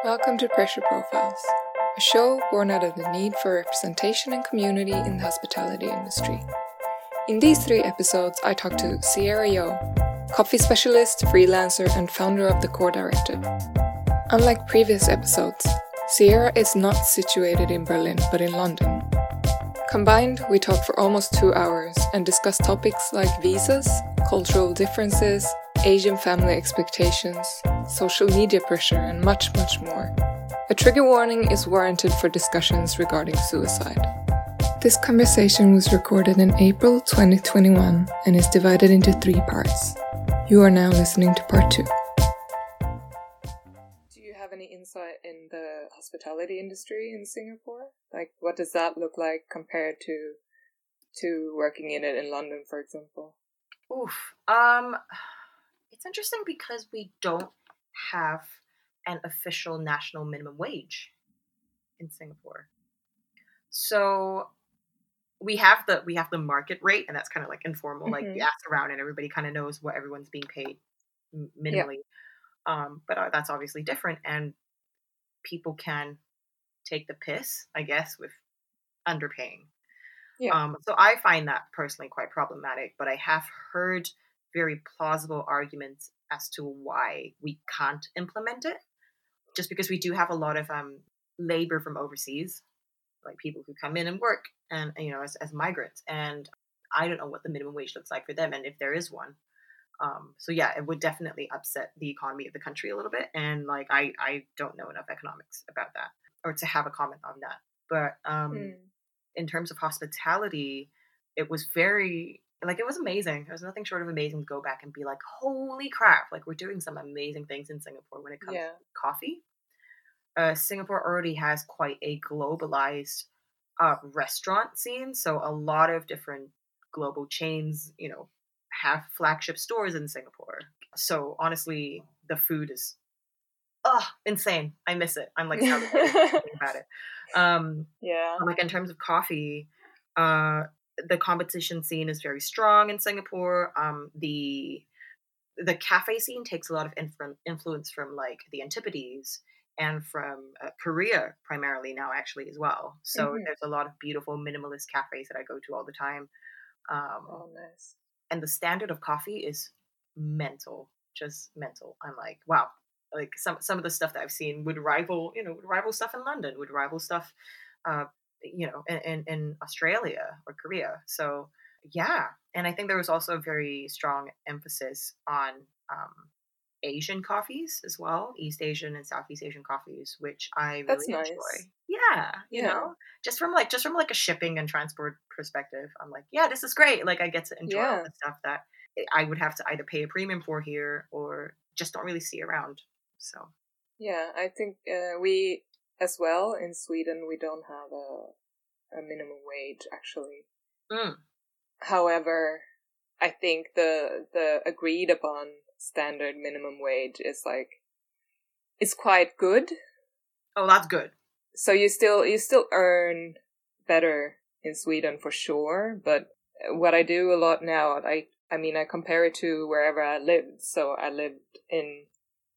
Welcome to Pressure Profiles, a show born out of the need for representation and community in the hospitality industry. In these three episodes, I talk to Sierra Yo, coffee specialist, freelancer, and founder of the Core Directive. Unlike previous episodes, Sierra is not situated in Berlin but in London. Combined, we talk for almost two hours and discuss topics like visas, cultural differences, Asian family expectations, social media pressure, and much, much more. A trigger warning is warranted for discussions regarding suicide. This conversation was recorded in April 2021 and is divided into three parts. You are now listening to part two. Do you have any insight in the hospitality industry in Singapore? Like, what does that look like compared to to working in it in London, for example? Oof. Um, it's interesting because we don't have an official national minimum wage in Singapore. So we have the we have the market rate, and that's kind of like informal. Mm-hmm. Like you ask around, and everybody kind of knows what everyone's being paid minimally. Um, but uh, that's obviously different, and people can take the piss, I guess, with underpaying. Yeah. Um, so I find that personally quite problematic. But I have heard very plausible arguments as to why we can't implement it. Just because we do have a lot of um, labor from overseas, like people who come in and work, and you know, as, as migrants. And I don't know what the minimum wage looks like for them, and if there is one. Um, so yeah, it would definitely upset the economy of the country a little bit. And like, I I don't know enough economics about that, or to have a comment on that. But um, mm. in terms of hospitality, it was very like it was amazing. It was nothing short of amazing to go back and be like, holy crap! Like we're doing some amazing things in Singapore when it comes yeah. to coffee. Uh, Singapore already has quite a globalized uh, restaurant scene, so a lot of different global chains, you know, have flagship stores in Singapore. So honestly, the food is oh insane. I miss it. I'm like about it. Um, yeah. Like in terms of coffee, uh, the competition scene is very strong in Singapore. Um, the the cafe scene takes a lot of influ- influence from like the Antipodes and from uh, Korea primarily now actually as well. So mm-hmm. there's a lot of beautiful minimalist cafes that I go to all the time. Um, oh, nice. And the standard of coffee is mental, just mental. I'm like, wow. Like some some of the stuff that I've seen would rival, you know, would rival stuff in London, would rival stuff uh, you know, in, in Australia or Korea. So yeah, and I think there was also a very strong emphasis on um, Asian coffees as well, East Asian and Southeast Asian coffees, which I really That's nice. enjoy. Yeah, you yeah. know, just from like just from like a shipping and transport perspective, I'm like, yeah, this is great. Like I get to enjoy yeah. all the stuff that I would have to either pay a premium for here or just don't really see around. So yeah, I think uh, we as well in Sweden we don't have a a minimum wage actually. Mm. However, I think the the agreed upon standard minimum wage is like it's quite good. Oh, that's good. So you still you still earn better in Sweden for sure, but what I do a lot now, I I mean I compare it to wherever I lived. So I lived in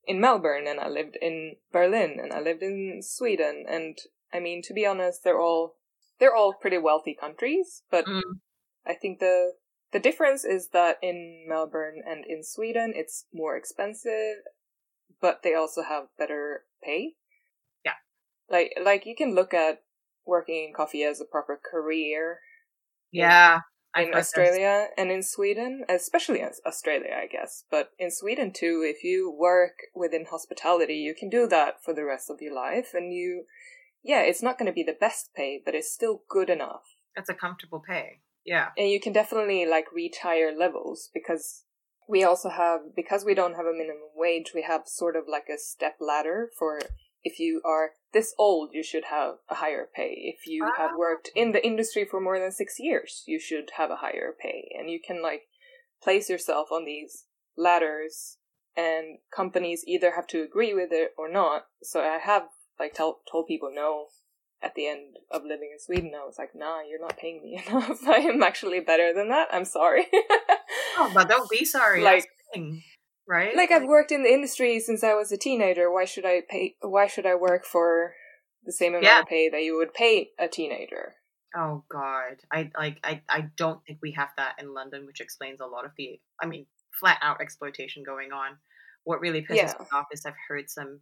in Melbourne and I lived in Berlin and I lived in Sweden and I mean to be honest they're all they're all pretty wealthy countries but mm. I think the the difference is that in Melbourne and in Sweden it's more expensive but they also have better pay. Yeah. Like like you can look at working in coffee as a proper career. Yeah in Australia and in Sweden, especially in Australia, I guess. But in Sweden too, if you work within hospitality, you can do that for the rest of your life. And you, yeah, it's not going to be the best pay, but it's still good enough. It's a comfortable pay. Yeah. And you can definitely like reach higher levels because we also have, because we don't have a minimum wage, we have sort of like a step ladder for if you are this old, you should have a higher pay. If you have ah. worked in the industry for more than six years, you should have a higher pay. And you can like place yourself on these ladders, and companies either have to agree with it or not. So I have like tell, told people no at the end of living in Sweden. I was like, nah, you're not paying me enough. I am actually better than that. I'm sorry. oh, but don't be sorry. Like, right? Like I've worked in the industry since I was a teenager. Why should I pay? Why should I work for the same amount Yeah. of pay that you would pay a teenager? Oh God, I like I I don't think we have that in London, which explains a lot of the I mean flat out exploitation going on. What really pisses Yeah. me off is I've heard some,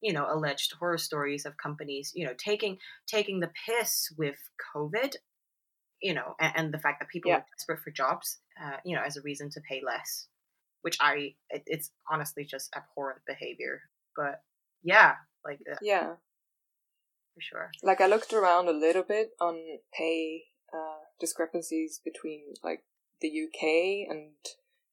you know, alleged horror stories of companies, you know, taking taking the piss with COVID, you know, and, and the fact that people Yeah. are desperate for jobs, uh, you know, as a reason to pay less, which I it, it's honestly just abhorrent behavior. But yeah, like uh, Yeah. for sure. Like I looked around a little bit on pay uh, discrepancies between like the UK and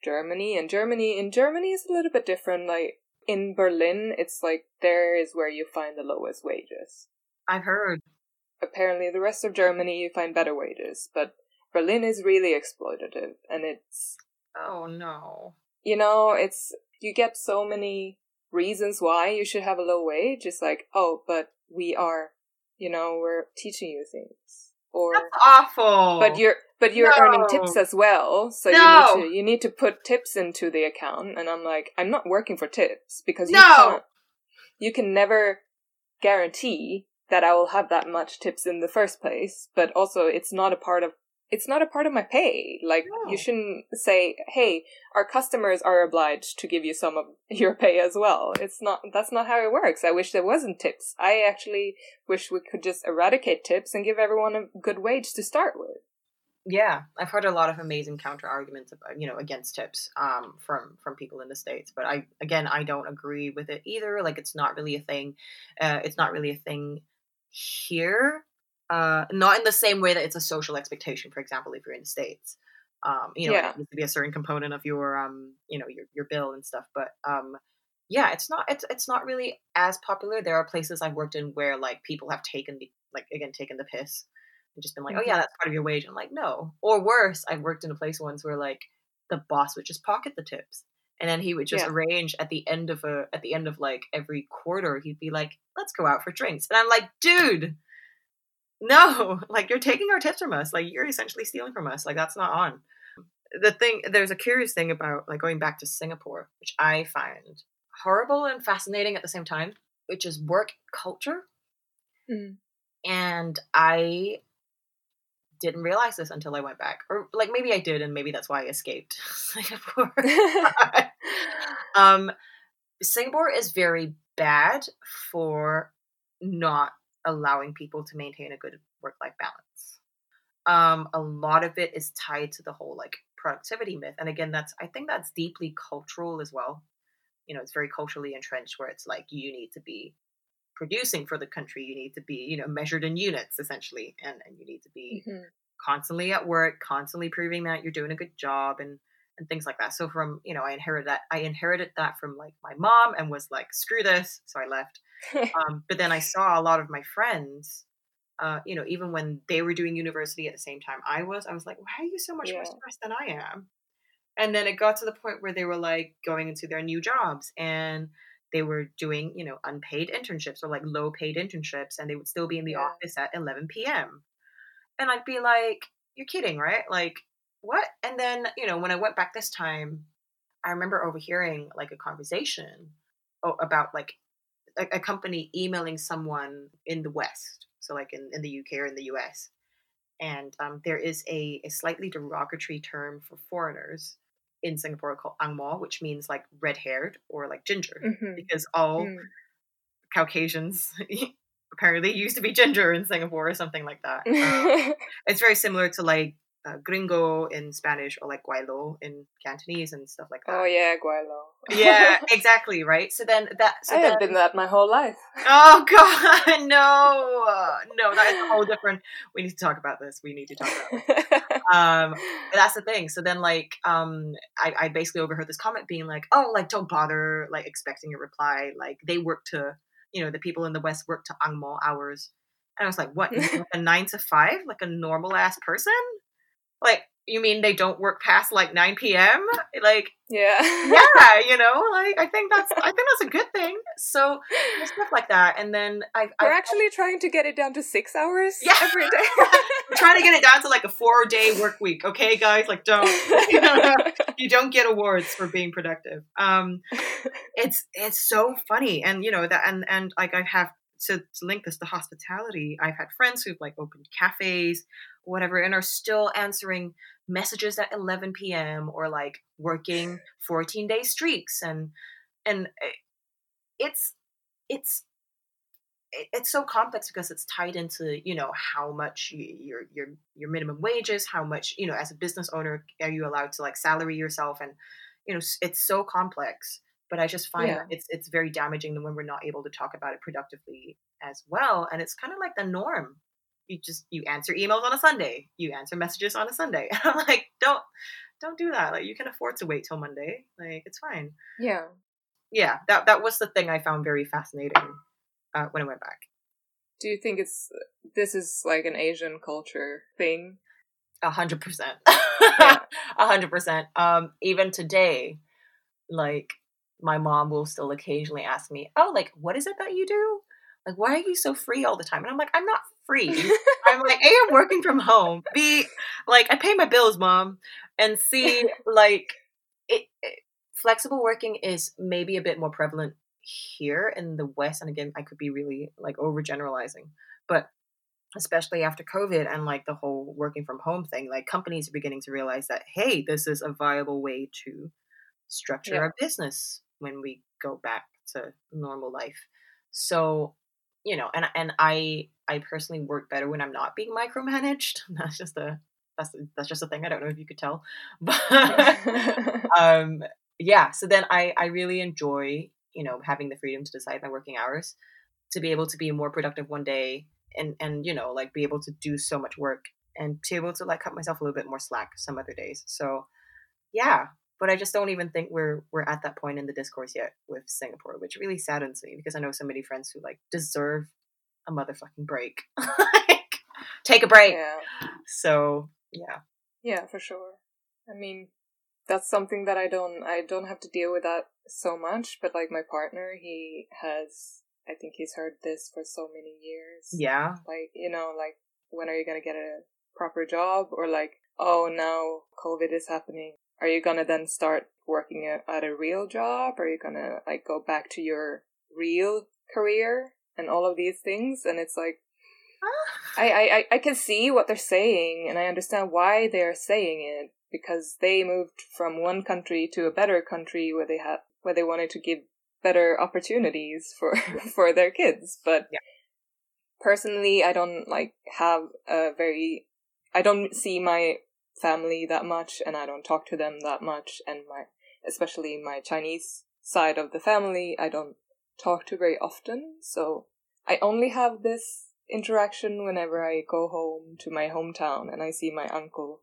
Germany, and Germany in Germany is a little bit different. Like in Berlin, it's like there is where you find the lowest wages. I've heard. Apparently, the rest of Germany you find better wages, but Berlin is really exploitative, and it's Oh no. You know it's you get so many reasons why you should have a low wage. It's like oh, but we are, you know, we're teaching you things, or That's awful. but you're but you're earning tips as well so No. you need to you need to put tips into the account and i'm like i'm not working for tips because you No. can't you can never guarantee that i will have that much tips in the first place but also it's not a part of it's not a part of my pay like No. you shouldn't say hey our customers are obliged to give you some of your pay as well it's not that's not how it works i wish there wasn't tips i actually wish we could just eradicate tips and give everyone a good wage to start with yeah, I've heard a lot of amazing counter arguments about you know against tips um from from people in the states, but I again I don't agree with it either. Like it's not really a thing. Uh, it's not really a thing here. Uh, not in the same way that it's a social expectation. For example, if you're in the states, um, you know, Yeah. it needs to be a certain component of your um, you know, your your bill and stuff. But um, yeah, it's not it's it's not really as popular. There are places I've worked in where like people have taken the like again taken the piss and just been like, oh yeah, that's part of your wage. I'm like, no. Or worse, I've worked in a place once where like the boss would just pocket the tips. And then he would just Yeah. arrange at the end of a at the end of like every quarter, he'd be like, let's go out for drinks. And I'm like, dude, no, like you're taking our tips from us. Like you're essentially stealing from us. Like that's not on. The thing there's a curious thing about like going back to Singapore, which I find horrible and fascinating at the same time, which is work culture. Mm. And I didn't realize this until I went back. Or like maybe I did and maybe that's why I escaped Singapore. um Singapore is very bad for not allowing people to maintain a good work-life balance. Um a lot of it is tied to the whole like productivity myth. And again, that's I think that's deeply cultural as well. You know, it's very culturally entrenched where it's like you need to be producing for the country you need to be you know measured in units essentially and, and you need to be Mhm. constantly at work constantly proving that you're doing a good job and and things like that. So from you know i inherited that i inherited that from like my mom and was like screw this so i left. Um, but then i saw a lot of my friends uh, you know even when they were doing university at the same time i was i was like why are you so much more stressed than i am? And then it got to the point where they were like going into their new jobs and they were doing you know unpaid internships or like low paid internships and they would still be in the Yeah. office at 11 p.m and i'd be like you're kidding right? Like what and then you know when i went back this time i remember overhearing like a conversation about like a, a company emailing someone in the west so like in, in the uk or in the us and um, there is a, a slightly derogatory term for foreigners in singapore called ang mo which means like red haired or like ginger Mhm. because all Mm. caucasians apparently used to be ginger in singapore or something like that um, it's very similar to like uh, gringo in Spanish or like gweilo in Cantonese and stuff like that. oh yeah, Gweilo. yeah, exactly, right? So then that so I then, have been that my whole life. Oh god, no. No, that is a whole different we need to talk about this. We need to talk about this. Um that's the thing. So then like um I, I basically overheard this comment being like, Oh, like don't bother like expecting a reply. Like they work to you know, the people in the West work to Angmo hours. And I was like, what? A nine to five? Like a normal ass person? Like you mean they don't work past like 9 p.m like yeah. yeah you know like i think that's i think that's a good thing. So stuff like that. And then i we're I've, actually trying to get it down to six hours yeah. every day. We're trying to get it down to like a four day work week okay guys? Like don't you, know, you don't get awards for being productive. Um it's it's so funny. And you know that and and like i have to, to link this to hospitality. I've had friends who've like opened cafes whatever and are still answering messages at 11 p.m. or like working 14 day streaks and and eh, it's it's it's so complex because it's tied into you know how much you, your your your minimum wages how much you know as a business owner are you allowed to like salary yourself and you know it's so complex but i just find yeah. it's it's very damaging when we're not able to talk about it productively as well and it's kind of like the norm you just you answer emails on a Sunday, you answer messages on a Sunday. And I'm like, don't don't do that. Like you can afford to wait till Monday. Like it's fine. Yeah. Yeah, that that was the thing I found very fascinating uh, when I went back. Do you think it's this is like an Asian culture thing? A hundred percent. A hundred percent. Um, even today, like my mom will still occasionally ask me, "Oh, like what is it that you do?" like why are you so free all the time and i'm like i'm not free. I'm like a i'm working from home. B like i pay my bills mom. And c like it, it, flexible working is maybe a bit more prevalent here in the west and again i could be really like overgeneralizing but especially after covid and like the whole working from home thing like companies are beginning to realize that hey this is a viable way to structure yeah. our business when we go back to normal life. So you know, and and I I personally work better when I'm not being micromanaged. That's just a that's that's just a thing. I don't know if you could tell, but um, yeah. So then I I really enjoy you know having the freedom to decide my working hours, to be able to be more productive one day, and and you know like be able to do so much work and to be able to like cut myself a little bit more slack some other days. So yeah, but I just don't even think we're we're at that point in the discourse yet with Singapore, which really saddens me because I know so many friends who like deserve a motherfucking break. like, take a break. Yeah. So yeah. Yeah, for sure. I mean, that's something that I don't I don't have to deal with that so much, but like my partner, he has I think he's heard this for so many years. Yeah. Like, you know, like when are you gonna get a proper job? Or like, oh now COVID is happening are you gonna then start working at a real job? Are you gonna like go back to your real career and all of these things? And it's like, ah. I, I, I can see what they're saying and I understand why they're saying it because they moved from one country to a better country where they had where they wanted to give better opportunities for for their kids. But yeah. personally, I don't like have a very I don't see my family that much and I don't talk to them that much and my especially my Chinese side of the family I don't talk to very often so I only have this interaction whenever I go home to my hometown and I see my uncle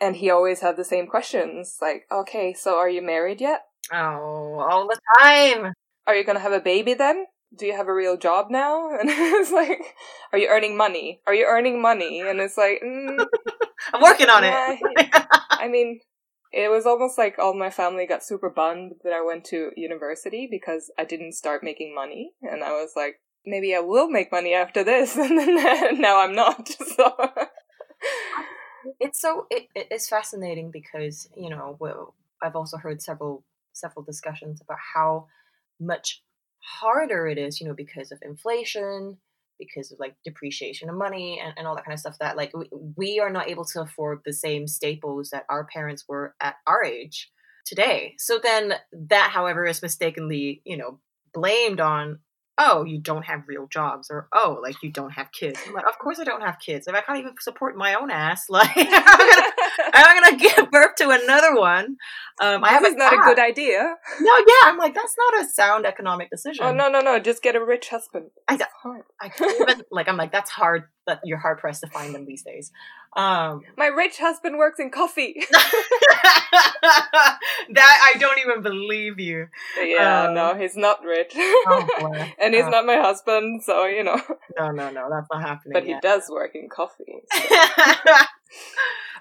and he always had the same questions like okay so are you married yet oh all the time are you going to have a baby then do you have a real job now? And it's like, are you earning money? Are you earning money? And it's like, mm, I'm working on yeah, it. I mean, it was almost like all my family got super bummed that I went to university because I didn't start making money. And I was like, maybe I will make money after this. And then now I'm not. So. It's so, it, it's fascinating because, you know, well, I've also heard several, several discussions about how much harder it is, you know, because of inflation, because of like depreciation of money and, and all that kind of stuff that like we, we are not able to afford the same staples that our parents were at our age today. So then that, however, is mistakenly, you know, blamed on oh, you don't have real jobs, or oh, like you don't have kids. I'm like, of course I don't have kids. If I can't even support my own ass, like I'm gonna give birth to another one. Um, I have is not a good idea. No, yeah, I'm like that's not a sound economic decision. Oh no, no, no! Just get a rich husband. I, I can't even like I'm like that's hard. That you're hard pressed to find them these days. Um, My rich husband works in coffee. that I don't even believe you. yeah, Um, no, he's not rich. Oh boy. and he's Uh, not my husband, so you know. No, no, no, that's not happening. But he does work in coffee. So,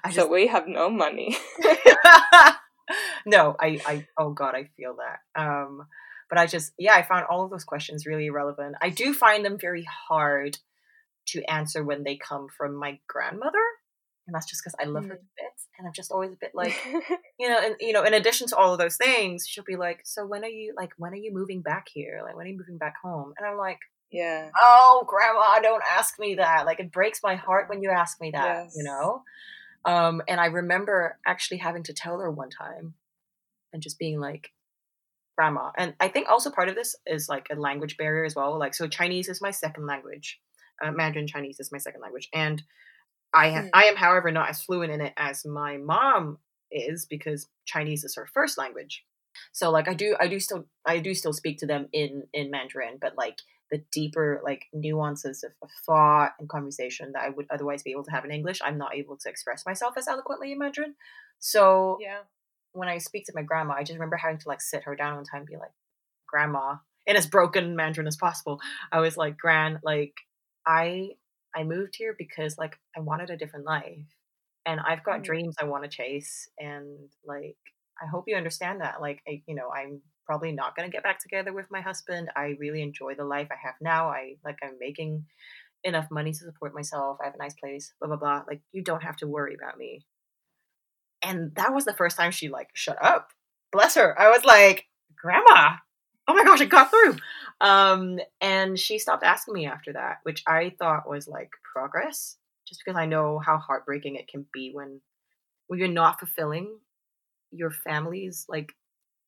I so just we have no money. no, I, I, oh god, I feel that. Um, but I just, yeah, I found all of those questions really relevant. I do find them very hard to answer when they come from my grandmother, and that's just because I love her Mm. to bits, and I'm just always a bit like, you know, and you know, in addition to all of those things, she'll be like, "So when are you like, when are you moving back here? Like, when are you moving back home?" And I'm like, yeah. "Oh, grandma, don't ask me that. Like, it breaks my heart when you ask me that, Yes. you know." Um, and I remember actually having to tell her one time, and just being like, "Grandma," and I think also part of this is like a language barrier as well. Like, so Chinese is my second language, uh, Mandarin Chinese is my second language, and I Mm. I am, however, not as fluent in it as my mom is because Chinese is her first language. So like I do I do still I do still speak to them in in Mandarin, but like the deeper like nuances of, of thought and conversation that I would otherwise be able to have in English, I'm not able to express myself as eloquently in Mandarin. So Yeah. when I speak to my grandma, I just remember having to like sit her down one time and be like, Grandma, in as broken Mandarin as possible. I was like, Gran, like I I moved here because like I wanted a different life. And I've got Mm. dreams I want to chase and like I hope you understand that. Like I, you know, I'm probably not gonna get back together with my husband. I really enjoy the life I have now. I like I'm making enough money to support myself. I have a nice place, blah blah blah. Like you don't have to worry about me. And that was the first time she like shut up. Bless her. I was like, Grandma, oh my gosh, it got through. Um, and she stopped asking me after that, which I thought was like progress, just because I know how heartbreaking it can be when when you're not fulfilling your family's like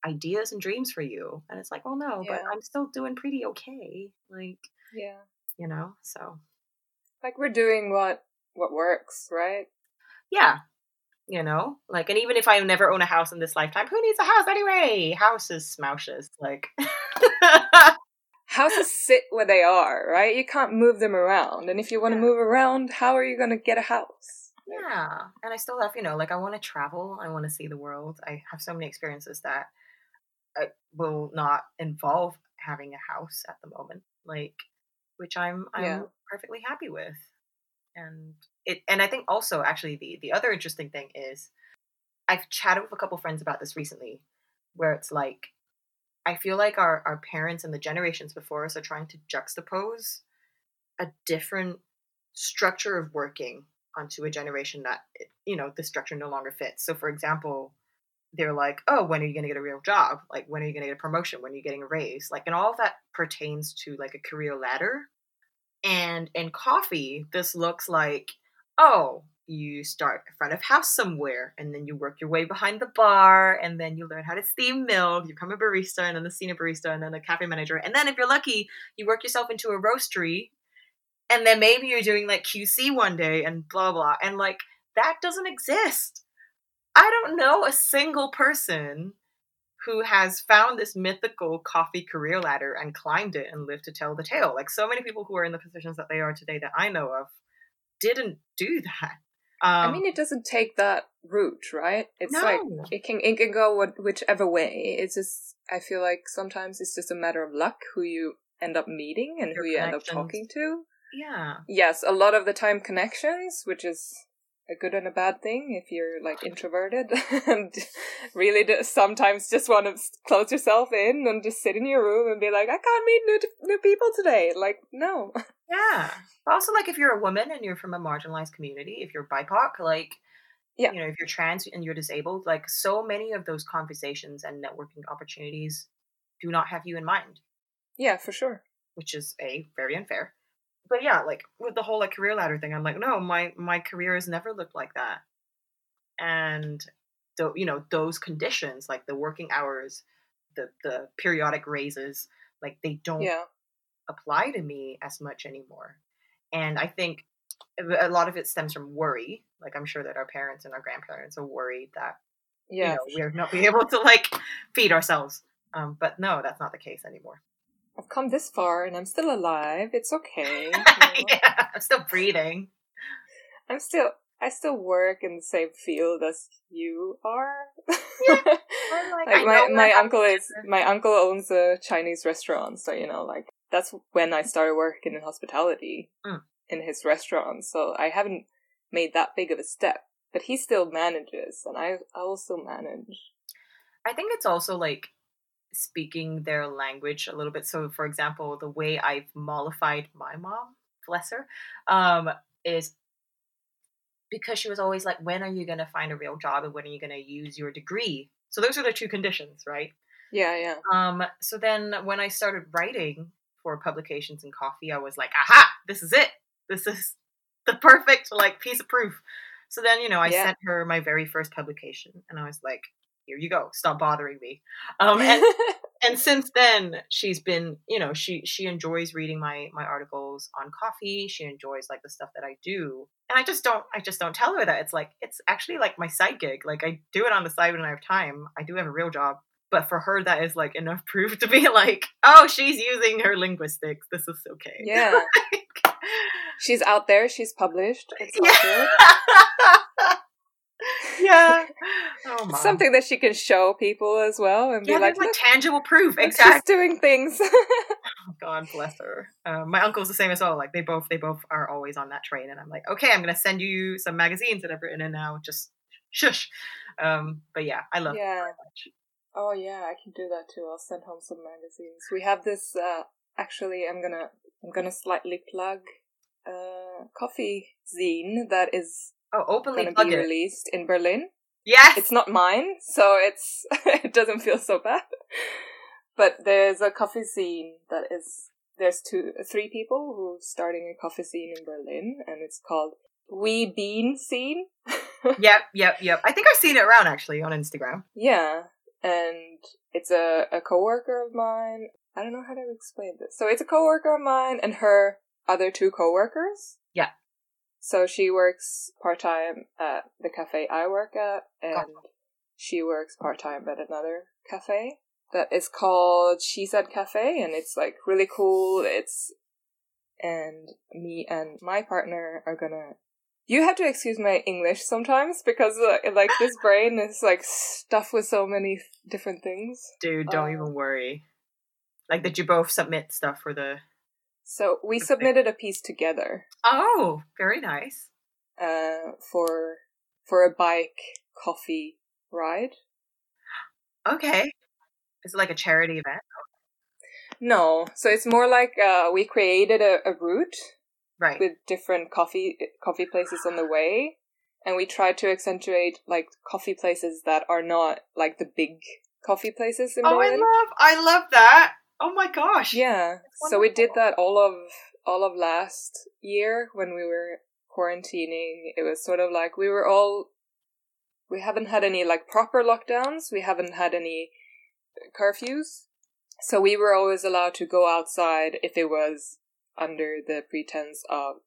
ideas and dreams for you. And it's like, well no, but I'm still doing pretty okay. Like, Yeah. you know, so Like we're doing what what works, right? yeah. You know, like, and even if I never own a house in this lifetime, who needs a house anyway? Houses, smoushes, like, Houses sit where they are, right? You can't move them around. And if you want to Yeah. move around, how are you going to get a house? Yeah, and I still have, you know, like I want to travel. I want to see the world. I have so many experiences that uh, will not involve having a house at the moment, like which I'm I'm Yeah. perfectly happy with. And it and I think also actually the the other interesting thing is I've chatted with a couple friends about this recently, where it's like I feel like our our parents and the generations before us are trying to juxtapose a different structure of working onto a generation that you know the structure no longer fits. So, for example, they're like, "Oh, when are you going to get a real job? Like, when are you going to get a promotion? When are you getting a raise? Like, and all of that pertains to like a career ladder. And in coffee, this looks like, oh, you start in front of house somewhere, and then you work your way behind the bar, and then you learn how to steam milk. You become a barista, and then the senior barista, and then the cafe manager, and then if you're lucky, you work yourself into a roastery, and then maybe you're doing like QC one day, and blah blah, and like that doesn't exist. I don't know a single person who has found this mythical coffee career ladder and climbed it and lived to tell the tale. Like so many people who are in the positions that they are today that I know of didn't do that. Um, I mean, it doesn't take that route, right? It's like it can it can go what, whichever way. It's just I feel like sometimes it's just a matter of luck who you end up meeting and Your who you end up talking to. yeah, Yes, a lot of the time connections, which is a good and a bad thing if you're like introverted and really sometimes just want to close yourself in and just sit in your room and be like, I can't meet new new people today. Like, no. yeah. But also, like if you're a woman and you're from a marginalized community, if you're BIPOC, like Yeah. you know, if you're trans and you're disabled, like so many of those conversations and networking opportunities do not have you in mind. Yeah, for sure. which is a very unfair. But yeah, like with the whole like career ladder thing, I'm like, no, my my career has never looked like that. And though you know those conditions, like the working hours, the the periodic raises, like they don't Yeah. apply to me as much anymore. And I think a lot of it stems from worry. Like I'm sure that our parents and our grandparents are worried that Yeah. you know we're not being able to like feed ourselves. Um, but no, that's not the case anymore. I've come this far and I'm still alive. It's okay. you know? yeah, I'm still breathing. I'm still I still work in the same field as you are. Yeah, like, like my my uncle is my uncle owns a Chinese restaurant, so you know, like that's when I started working in hospitality Mm. in his restaurant. So I haven't made that big of a step, but he still manages, and I I also manage. I think it's also like speaking their language a little bit. So, for example, the way I've mollified my mom, bless her, um, is because she was always like, "When are you going to find a real job, and when are you going to use your degree?" So those are the two conditions, right? Yeah, yeah. Um, so then when I started writing for publications and coffee, I was like, aha, this is it. This is the perfect like piece of proof. So then, you know, I Yeah. sent her my very first publication and I was like, here you go. Stop bothering me. Um, and, and since then she's been, you know, she, she enjoys reading my, my articles on coffee. She enjoys like the stuff that I do. And I just don't, I just don't tell her that it's like, it's actually like my side gig. Like I do it on the side when I have time. I do have a real job but for her that is like enough proof to be like oh she's using her linguistics this is okay yeah. She's out there. She's published. It's good. Yeah oh. Something that she can show people as well, and be like, like tangible proof exactly she's doing things. Oh, god bless her uh, my uncle's the same as well like they both they both are always on that train and i'm like okay i'm gonna send you some magazines that i've written in now just shush um but yeah i love Yeah. Oh yeah, I can do that too. I'll send home some magazines. We have this. Uh, actually, I'm gonna I'm gonna slightly plug a coffee zine that is oh openly gonna plug be released in Berlin. yes It's not mine, so it's it doesn't feel so bad. But there's a coffee scene that is there's two three people who are starting a coffee scene in Berlin, and it's called We Bean Scene. yep yep yep i think i've seen it around actually on instagram Yeah, and it's a, a coworker of mine. I don't know how to explain this. So it's a coworker of mine and her other two coworkers. Yeah. So she works part time at the cafe I work at, and she works part time at another cafe that is called She Said Cafe, and it's like really cool. It's and me and my partner are gonna. You have to excuse my English sometimes because uh, like this brain is like stuffed with so many different things. dude don't Uh, even worry like did you both submit stuff for the So we submitted a piece together oh very nice. uh, for for a bike coffee ride. okay. Is it like a charity event? No, so it's more like uh, we created a, a route right. with different coffee coffee places on the way, and we tried to accentuate like coffee places that are not like the big coffee places in oh i love i love that oh my gosh Yeah. So we did that all of all of last year when we were quarantining. It was sort of like we were all we haven't had any like proper lockdowns. We haven't had any curfews. So we were always allowed to go outside if it was under the pretense of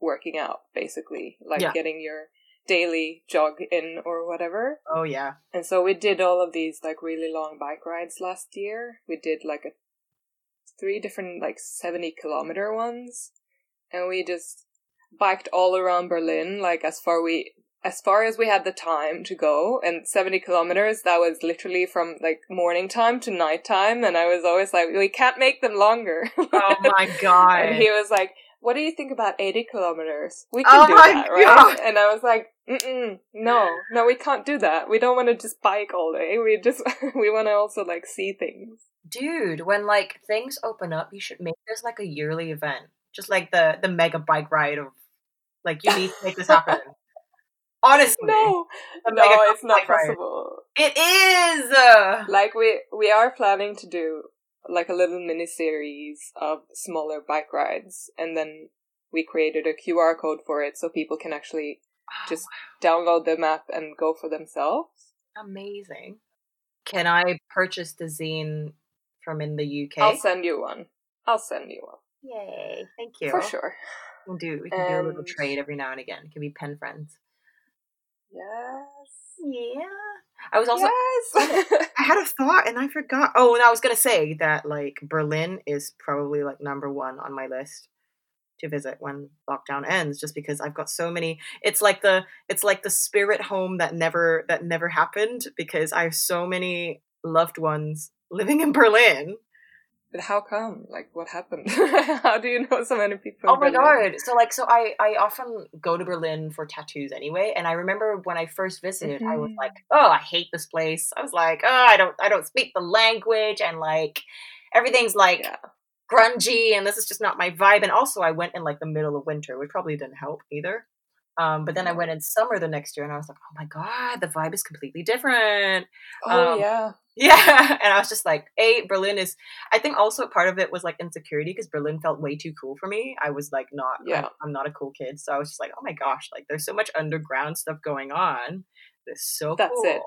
working out, basically, like Yeah. getting your daily jog in or whatever. oh yeah And so we did all of these like really long bike rides last year. We did like a three different like 70 kilometer ones and we just biked all around Berlin like as far we as far as we had the time to go and 70 kilometers that was literally from like morning time to night time and I was always like we can't make them longer. oh my god and he was like what do you think about 80 kilometers? We can Oh do my that, right? And I was like, Mm-mm, no, no, we can't do that. We don't want to just bike all day. We just, we want to also like see things. Dude when like things open up you should make this like a yearly event just like the the mega bike ride of like you need to make this happen honestly No, no, it's not bike ride. possible. it is uh, Like we, we are planning to do like a little mini series of smaller bike rides and then we created a QR code for it so people can actually just download the map and go for themselves. amazing can i purchase the zine from in the uk I'll send you one. I'll send you one. yay thank you For sure. we'll do we can do a little trade every now and again it can be pen friends Yes. yeah i was also yes. I had a thought and I forgot. Oh, and I was gonna say that like Berlin is probably like number one on my list to visit when lockdown ends just because I've got so many it's like the it's like the spirit home that never that never happened because I have so many loved ones living in Berlin. But how come? Like what happened? how do you know so many people? Oh my god. So like so I I often go to Berlin for tattoos anyway and I remember when I first visited mm-hmm. I was like, "Oh, I hate this place." I was like, "Oh, I don't I don't speak the language and like everything's like yeah grungy and this is just not my vibe. And also, I went in like the middle of winter, which probably didn't help either. Um, but then I went in summer the next year and I was like, oh my God, the vibe is completely different. Oh, um, yeah. Yeah. And I was just like, A, Berlin is, I think also part of it was like insecurity because Berlin felt way too cool for me. I was like, not, yeah. I'm, I'm, not a cool kid. So I was just like, oh my gosh, like there's so much underground stuff going on. It's so That's cool. it.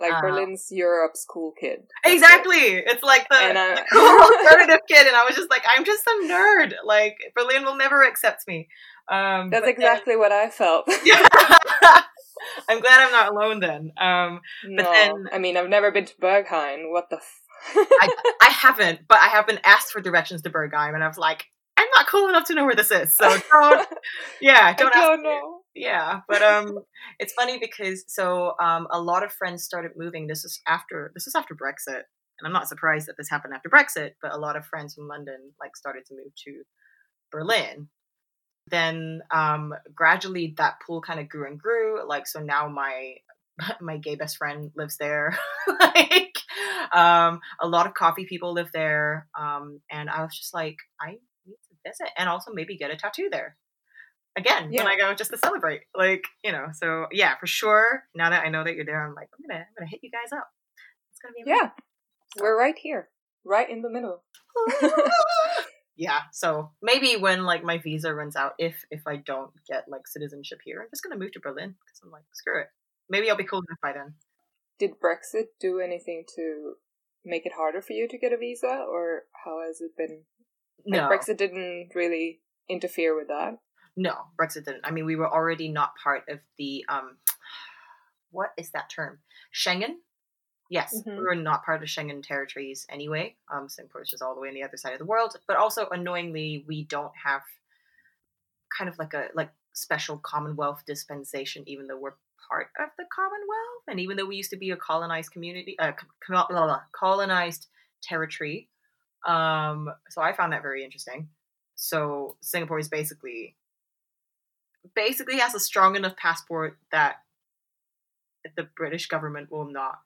Like uh, Berlin's Europe's cool kid. Exactly. It's like the, and, uh, the cool alternative kid, and I was just like, I'm just a nerd. Like Berlin will never accept me. Um, That's exactly then, what I felt. I'm glad I'm not alone then. Um, no, then, I mean, I've never been to Berghain. What the? F- I, I haven't, but I have been asked for directions to Berghain, and I was like, I'm not cool enough to know where this is. So don't, yeah, don't, don't know. Yeah, but um, it's funny because so um, a lot of friends started moving. This is after this is after Brexit, and I'm not surprised that this happened after Brexit. But a lot of friends from London like started to move to Berlin. Then um, gradually that pool kind of grew and grew. Like so now my my gay best friend lives there. like um, a lot of coffee people live there. Um, and I was just like, I need to visit and also maybe get a tattoo there again yeah. when I go just to celebrate. Like, you know, so yeah, for sure. Now that I know that you're there, I'm like, I'm gonna I'm gonna hit you guys up. It's gonna be amazing. Yeah. So. We're right here. Right in the middle. yeah. So maybe when like my visa runs out, if if I don't get like citizenship here, I'm just gonna move to Berlin because I'm like, screw it. Maybe I'll be cool enough by then. Did Brexit do anything to make it harder for you to get a visa, or how has it been? Like, no, Brexit didn't really interfere with that. No, Brexit didn't. I mean, we were already not part of the um, what is that term? Schengen. Yes, mm-hmm. we were not part of Schengen territories anyway. Um, Singapore is just all the way on the other side of the world. But also, annoyingly, we don't have kind of like a like special Commonwealth dispensation, even though we're part of the Commonwealth, and even though we used to be a colonized community, uh, colonized territory. Um, so I found that very interesting. So Singapore is basically basically has a strong enough passport that the British government will not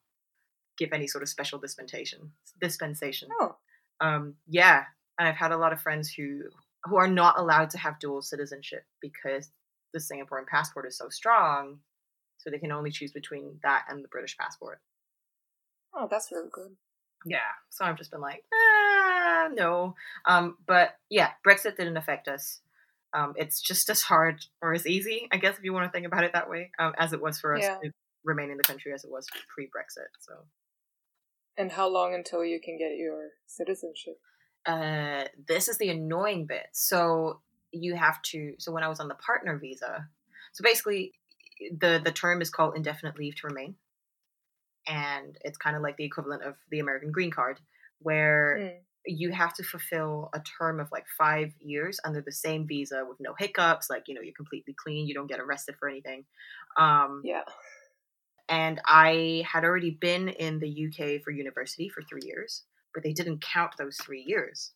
give any sort of special dispensation. Dispensation. Oh. Um, yeah, and I've had a lot of friends who who are not allowed to have dual citizenship because the Singaporean passport is so strong, so they can only choose between that and the British passport. Oh, that's really good. Yeah, so I've just been like, ah, no. Um, but yeah, Brexit didn't affect us. Um, it's just as hard or as easy, I guess, if you want to think about it that way, um, as it was for us yeah. to remain in the country as it was pre Brexit. So. And how long until you can get your citizenship? Uh, this is the annoying bit. So you have to. So when I was on the partner visa, so basically, the the term is called indefinite leave to remain, and it's kind of like the equivalent of the American green card, where mm you have to fulfill a term of like five years under the same visa with no hiccups like you know you're completely clean you don't get arrested for anything um yeah and i had already been in the uk for university for three years but they didn't count those three years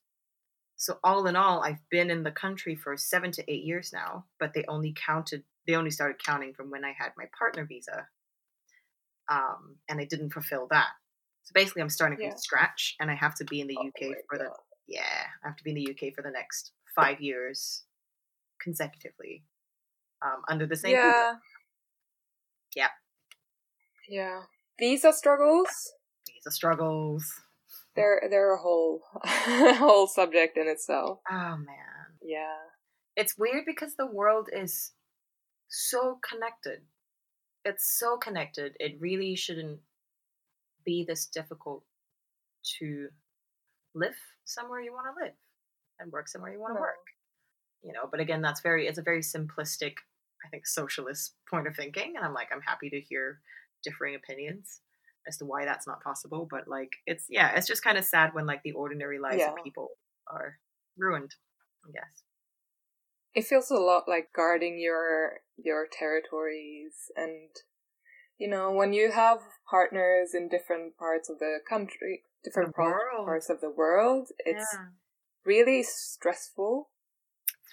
so all in all i've been in the country for seven to eight years now but they only counted they only started counting from when i had my partner visa um and i didn't fulfill that so basically, I'm starting yeah. from scratch, and I have to be in the oh UK for God. the yeah, I have to be in the UK for the next five years consecutively um, under the same. Yeah. Yeah. Yeah. Visa struggles. Visa struggles. They're they're a whole whole subject in itself. Oh man. Yeah. It's weird because the world is so connected. It's so connected. It really shouldn't be this difficult to live somewhere you want to live and work somewhere you want to no. work you know but again that's very it's a very simplistic i think socialist point of thinking and i'm like i'm happy to hear differing opinions as to why that's not possible but like it's yeah it's just kind of sad when like the ordinary lives yeah. of people are ruined i guess it feels a lot like guarding your your territories and you know when you have partners in different parts of the country different The parts of the world it's Yeah. really stressful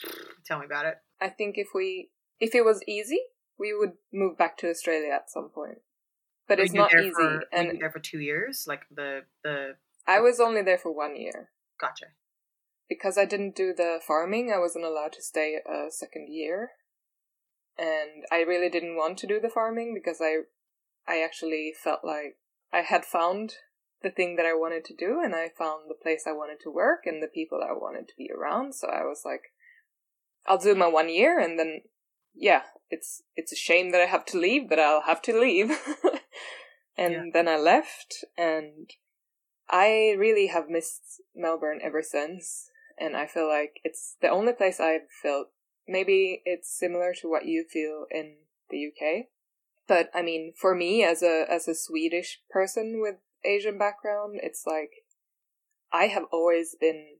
Tell me about it. i think if we if it was easy we would move back to australia at some point but Were it's not easy For, and you there for two years? Like the the i was only there for one year gotcha. because I didn't do the farming, I wasn't allowed to stay a second year. And I really didn't want to do the farming because I I actually felt like I had found the thing that I wanted to do and I found the place I wanted to work and the people I wanted to be around. So I was like I'll do my one year and then yeah, it's it's a shame that I have to leave, but I'll have to leave. and Yeah. then I left and I really have missed Melbourne ever since and I feel like it's the only place I've felt. Maybe it's similar to what you feel in the UK, but I mean, for me as a as a Swedish person with Asian background, it's like I have always been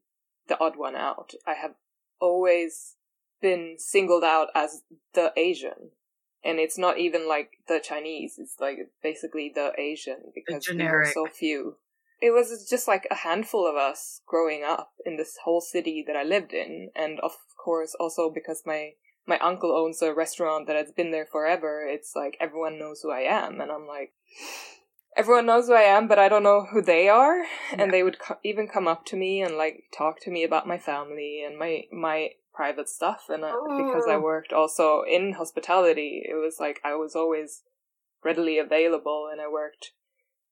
the odd one out. I have always been singled out as the Asian. And it's not even like the Chinese, it's like basically the Asian because we were so few it was just like a handful of us growing up in this whole city that I lived in, and of course also because my my uncle owns a restaurant that has been there forever. It's like everyone knows who I am, and I'm like, everyone knows who I am, but I don't know who they are, Yeah. and they would co- even come up to me and like talk to me about my family and my my private stuff, and uh, because I Oh. worked also in hospitality, it was like I was always readily available, and I worked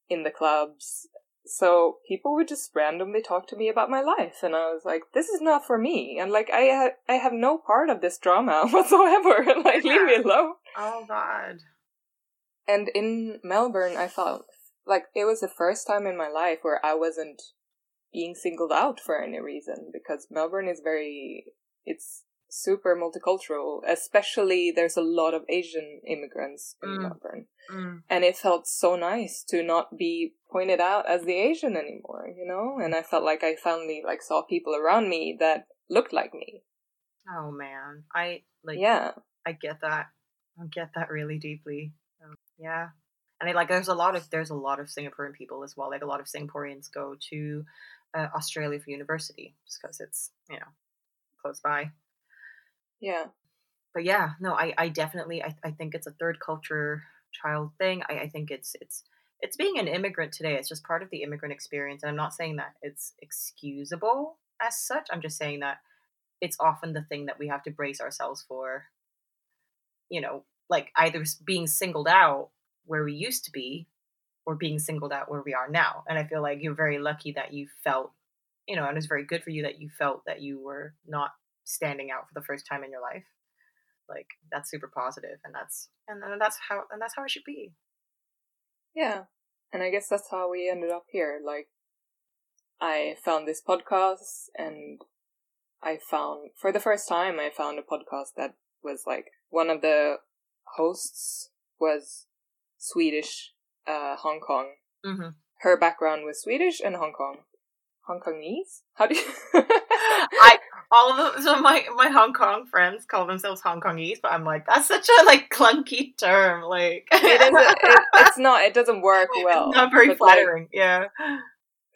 in the clubs. So people would just randomly talk to me about my life and i was like this is not for me. And like i ha- i have no part of this drama whatsoever. Like leave me alone. Oh God. and in melbourne i felt like it was the first time in my life where i wasn't being singled out for any reason because melbourne is very it's super multicultural especially there's a lot of asian immigrants in Mm. melbourne Mm. and it felt so nice to not be pointed out as the asian anymore you know and i felt like i finally like saw people around me that looked like me Oh man, I like. yeah I get that. I get that really deeply. Um, yeah, and I like. There's a lot of there's a lot of Singaporean people as well. Like a lot of Singaporeans go to uh, Australia for university just because it's you know close by. yeah But yeah, no, I I definitely I, I think it's a third culture child thing. I, I think it's it's it's being an immigrant today. It's just part of the immigrant experience, and I'm not saying that it's excusable as such. I'm just saying that it's often the thing that we have to brace ourselves for. You know, like either being singled out where we used to be, or being singled out where we are now. And I feel like you're very lucky that you felt, you know, and it's very good for you that you felt that you were not standing out for the first time in your life. Like that's super positive and that's and that's how and that's how it should be. Yeah and i guess that's how we ended up here. Like i found this podcast and i found for the first time i found a podcast that was like one of the hosts was swedish uh hong kong. Mm-hmm. her background was swedish and hong kong hong kongese how do you i all of them so my my hong kong friends call themselves hong kongese but i'm like that's such a like clunky term like it isn't it, it's not it doesn't work well not very but, like, flattering yeah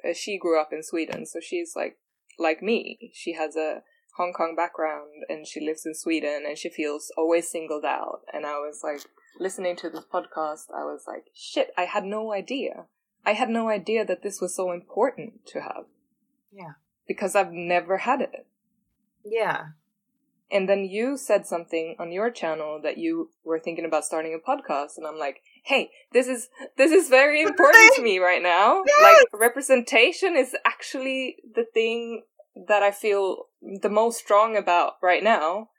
uh, she grew up in Sweden, so she's like like me. She has a Hong Kong background and she lives in Sweden and she feels always singled out. And I was like listening to this podcast, I was like, shit, I had no idea. I had no idea that this was so important to have. Yeah. Because I've never had it. yeah And then you said something on your channel that you were thinking about starting a podcast and I'm like, "Hey, this is this is very important to me right now. Yes! Like representation is actually the thing that I feel the most strong about right now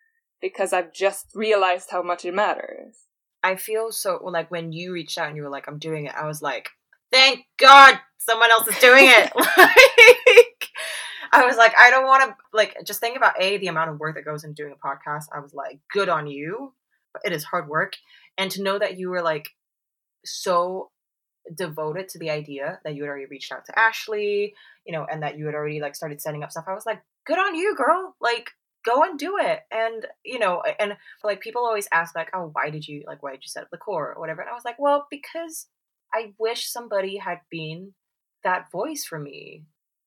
because I've just realized how much it matters." i feel so like when you reached out and you were like i'm doing it i was like thank god someone else is doing it i was like i don't want to like just think about a the amount of work that goes into doing a podcast i was like good on you but it is hard work and to know that you were like so devoted to the idea that you had already reached out to ashley you know and that you had already like started setting up stuff i was like good on you girl like go and do it. And you know, and like people always ask like, oh, why did you like why did you set up the core or whatever? And I was like, well, because I wish somebody had been that voice for me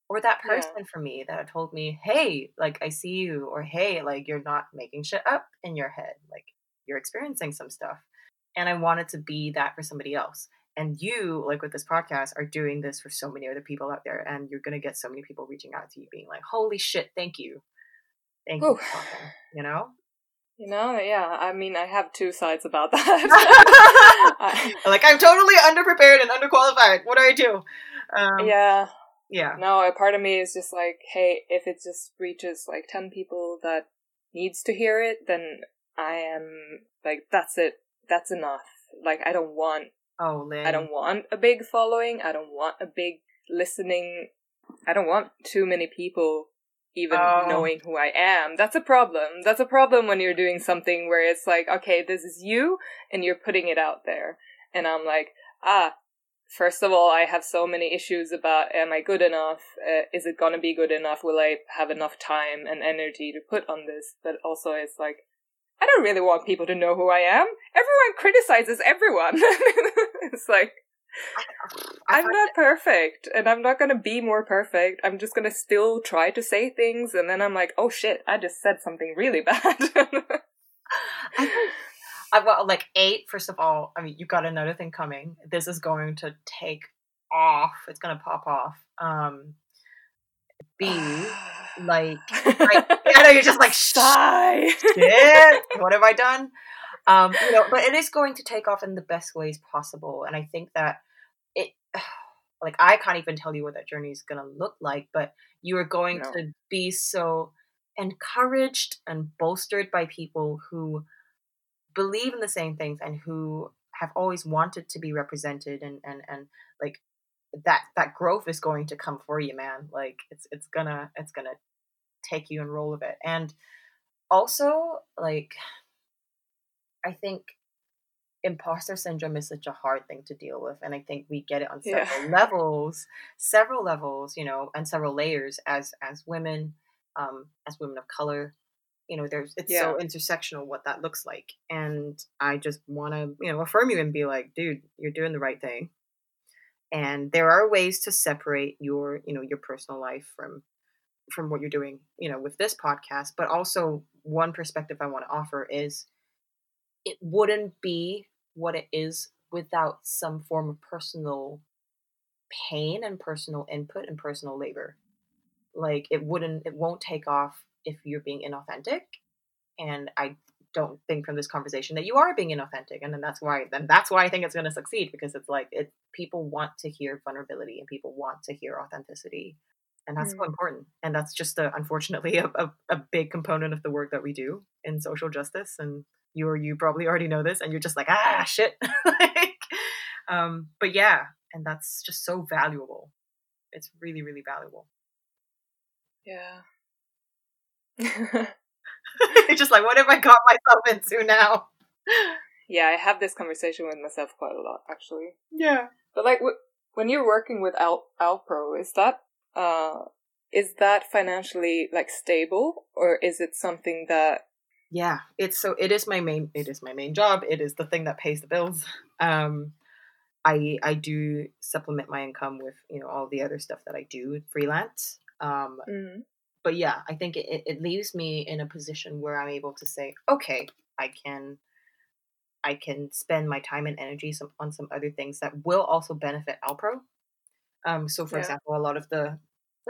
or that person yeah. for me that told me, hey, like I see you, or hey, like you're not making shit up in your head, like you're experiencing some stuff. And I wanted to be that for somebody else. And you, like with this podcast, are doing this for so many other people out there, and you're gonna get so many people reaching out to you, being like, "Holy shit, thank you, thank Ooh. you," you know. You know, yeah. I mean, I have two sides about that. like, I'm totally underprepared and underqualified. What do I do? Um, yeah. Yeah. No, a part of me is just like, hey, if it just reaches like 10 people that needs to hear it, then I am like, that's it. That's enough. Like, I don't want. Oh, Lynn. I don't want a big following. I don't want a big listening. I don't want too many people even oh. knowing who I am. That's a problem. That's a problem when you're doing something where it's like, okay, this is you, and you're putting it out there. And I'm like, ah, first of all, I have so many issues about am I good enough? Uh, is it gonna be good enough? Will I have enough time and energy to put on this? But also, it's like, I don't really want people to know who I am. Everyone criticizes everyone. it's like, I'm not perfect, and I'm not gonna be more perfect. I'm just gonna still try to say things, and then I'm like, oh shit, I just said something really bad. I think, I, well, like eight. First of all, I mean, you've got another thing coming. This is going to take off. It's gonna pop off. Um, B, like, I, I know you're just like. Shit, what have I done? Um, you know, but it is going to take off in the best ways possible, and I think that it like I can't even tell you what that journey is going to look like, but you are going no. to be so encouraged and bolstered by people who believe in the same things and who have always wanted to be represented and and and like that that growth is going to come for you man. Like it's it's gonna it's gonna take you and roll with it. And also like i think imposter syndrome is such a hard thing to deal with and i think we get it on several yeah. levels several levels you know and several layers as as women um as women of color you know there's it's yeah. so intersectional what that looks like and i just want to you know affirm you and be like dude you're doing the right thing and there are ways to separate your you know your personal life from from what you're doing you know with this podcast but also one perspective i want to offer is it wouldn't be what it is without some form of personal pain and personal input and personal labor. Like it wouldn't, it won't take off if you're being inauthentic. And I don't think from this conversation that you are being inauthentic. And then that's why, then that's why I think it's going to succeed because it's like it, people want to hear vulnerability and people want to hear authenticity. And that's mm. so important. And that's just a, unfortunately a, a, a big component of the work that we do in social justice and you or you probably already know this and you're just like ah shit like, um but yeah and that's just so valuable it's really really valuable yeah it's just like what have i got myself into now? Yeah i have this conversation with myself quite a lot actually. Yeah. But like w- when you're working with Al- alpro is that uh is that financially like stable or is it something that yeah it's so it is my main it is my main job. It is the thing that pays the bills. Um i i do supplement my income with you know all the other stuff that i do freelance. Um mm. But yeah i think it, it leaves me in a position where i'm able to say okay i can i can spend my time and energy some, on some other things that will also benefit alpro um so for yeah. example a lot of the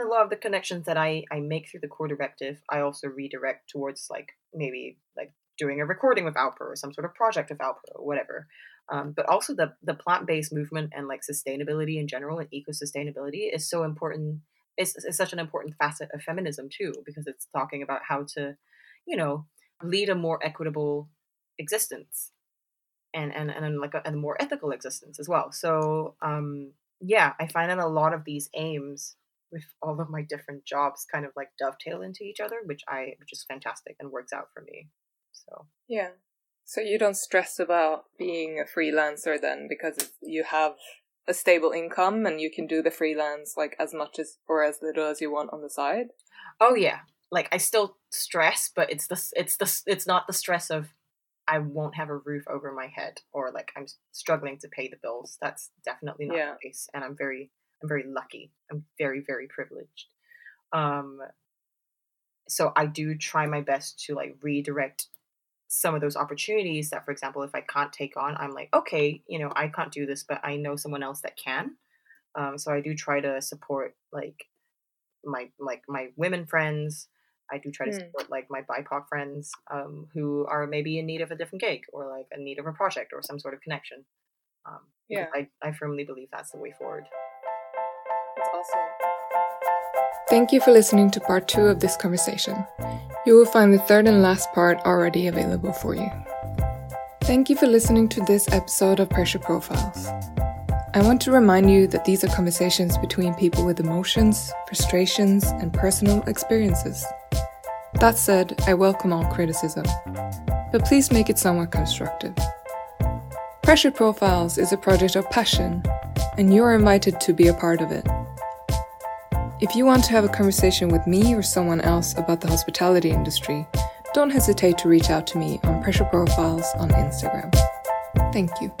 a lot of the connections that I, I make through the core directive, I also redirect towards like maybe like doing a recording with Alpro or some sort of project with Alpro or whatever. Um, but also the the plant based movement and like sustainability in general and eco sustainability is so important. It's, it's such an important facet of feminism too because it's talking about how to, you know, lead a more equitable existence and and and like a, a more ethical existence as well. So um, yeah, I find that a lot of these aims with all of my different jobs kind of like dovetail into each other, which I which is fantastic and works out for me. So yeah. So you don't stress about being a freelancer then because you have a stable income and you can do the freelance like as much as or as little as you want on the side. Oh yeah. like I still stress, but it's the it's the it's not the stress of I won't have a roof over my head or like I'm struggling to pay the bills. That's definitely not Yeah. the case, and I'm very I'm very lucky. I'm very very privileged. Um, so I do try my best to like redirect some of those opportunities that, for example, if I can't take on, I'm like, okay, you know, I can't do this, but I know someone else that can. Um, so I do try to support like my like my women friends. I do try to Mm. support like my BIPOC friends um, who are maybe in need of a different gig or like in need of a project or some sort of connection. Um, Yeah. I, I firmly believe that's the way forward. That's awesome. Thank you for listening to part two of this conversation. You will find the third and last part already available for you. Thank you for listening to this episode of Pressure Profiles. I want to remind you that these are conversations between people with emotions, frustrations, and personal experiences. That said, I welcome all criticism, but please make it somewhat constructive. Pressure Profiles is a project of passion, and you are invited to be a part of it. If you want to have a conversation with me or someone else about the hospitality industry, don't hesitate to reach out to me on Pressure Profiles on Instagram. Thank you.